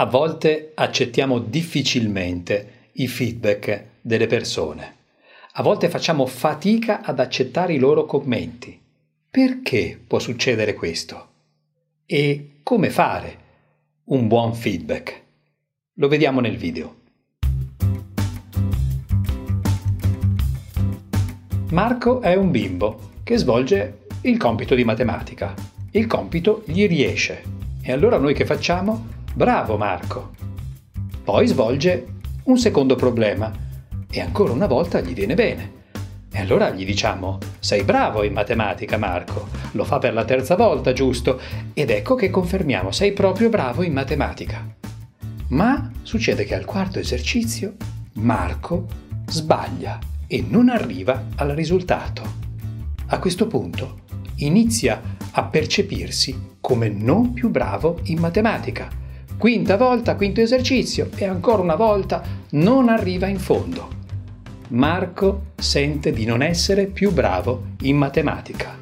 A volte accettiamo difficilmente i feedback delle persone. A volte facciamo fatica ad accettare i loro commenti. Perché può succedere questo? E come fare un buon feedback? Lo vediamo nel video. Marco è un bimbo che svolge il compito di matematica. Il compito gli riesce. E allora noi che facciamo? Bravo Marco. Poi svolge un secondo problema e ancora una volta gli viene bene. E allora gli diciamo, sei bravo in matematica Marco, lo fa per la terza volta, giusto? Ed ecco che confermiamo, sei proprio bravo in matematica. Ma succede che al quarto esercizio Marco sbaglia e non arriva al risultato. A questo punto inizia a percepirsi come non più bravo in matematica Quinta volta, quinto esercizio e ancora una volta non arriva in fondo. Marco sente di non essere più bravo in matematica.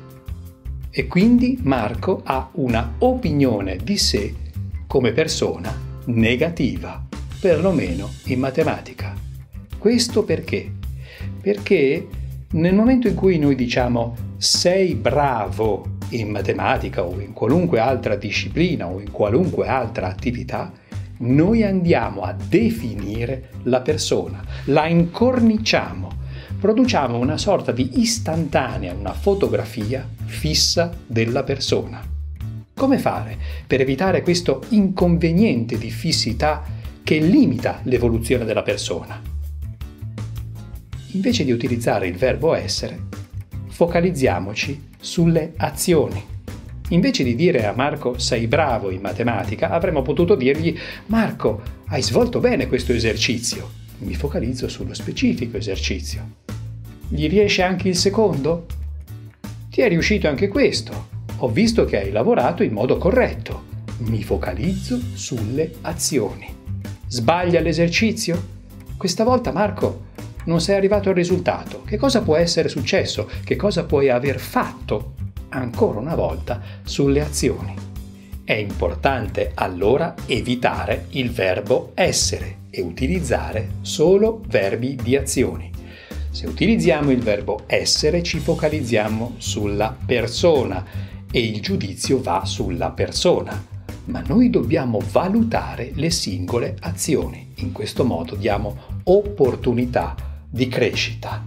E quindi Marco ha una opinione di sé come persona negativa, perlomeno in matematica. Questo perché? Perché nel momento in cui noi diciamo sei bravo in matematica o in qualunque altra disciplina o in qualunque altra attività, noi andiamo a definire la persona, la incorniciamo, produciamo una sorta di istantanea, una fotografia fissa della persona. Come fare per evitare questo inconveniente di fissità che limita l'evoluzione della persona? Invece di utilizzare il verbo essere, focalizziamoci sulle azioni. Invece di dire a Marco sei bravo in matematica, avremmo potuto dirgli Marco, hai svolto bene questo esercizio. Mi focalizzo sullo specifico esercizio. Gli riesce anche il secondo? Ti è riuscito anche questo. Ho visto che hai lavorato in modo corretto. Mi focalizzo sulle azioni. Sbaglia l'esercizio? Questa volta Marco non sei arrivato al risultato. Che cosa può essere successo? Che cosa puoi aver fatto ancora una volta sulle azioni? È importante allora evitare il verbo essere e utilizzare solo verbi di azioni. Se utilizziamo il verbo essere ci focalizziamo sulla persona e il giudizio va sulla persona ma noi dobbiamo valutare le singole azioni. In questo modo diamo opportunità di crescita.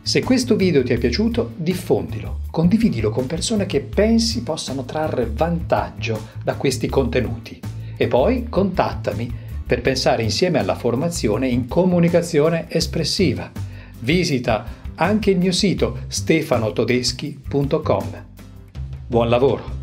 Se questo video ti è piaciuto, diffondilo, condividilo con persone che pensi possano trarre vantaggio da questi contenuti e poi contattami per pensare insieme alla formazione in comunicazione espressiva. Visita anche il mio sito stefanotodeschi.com. Buon lavoro!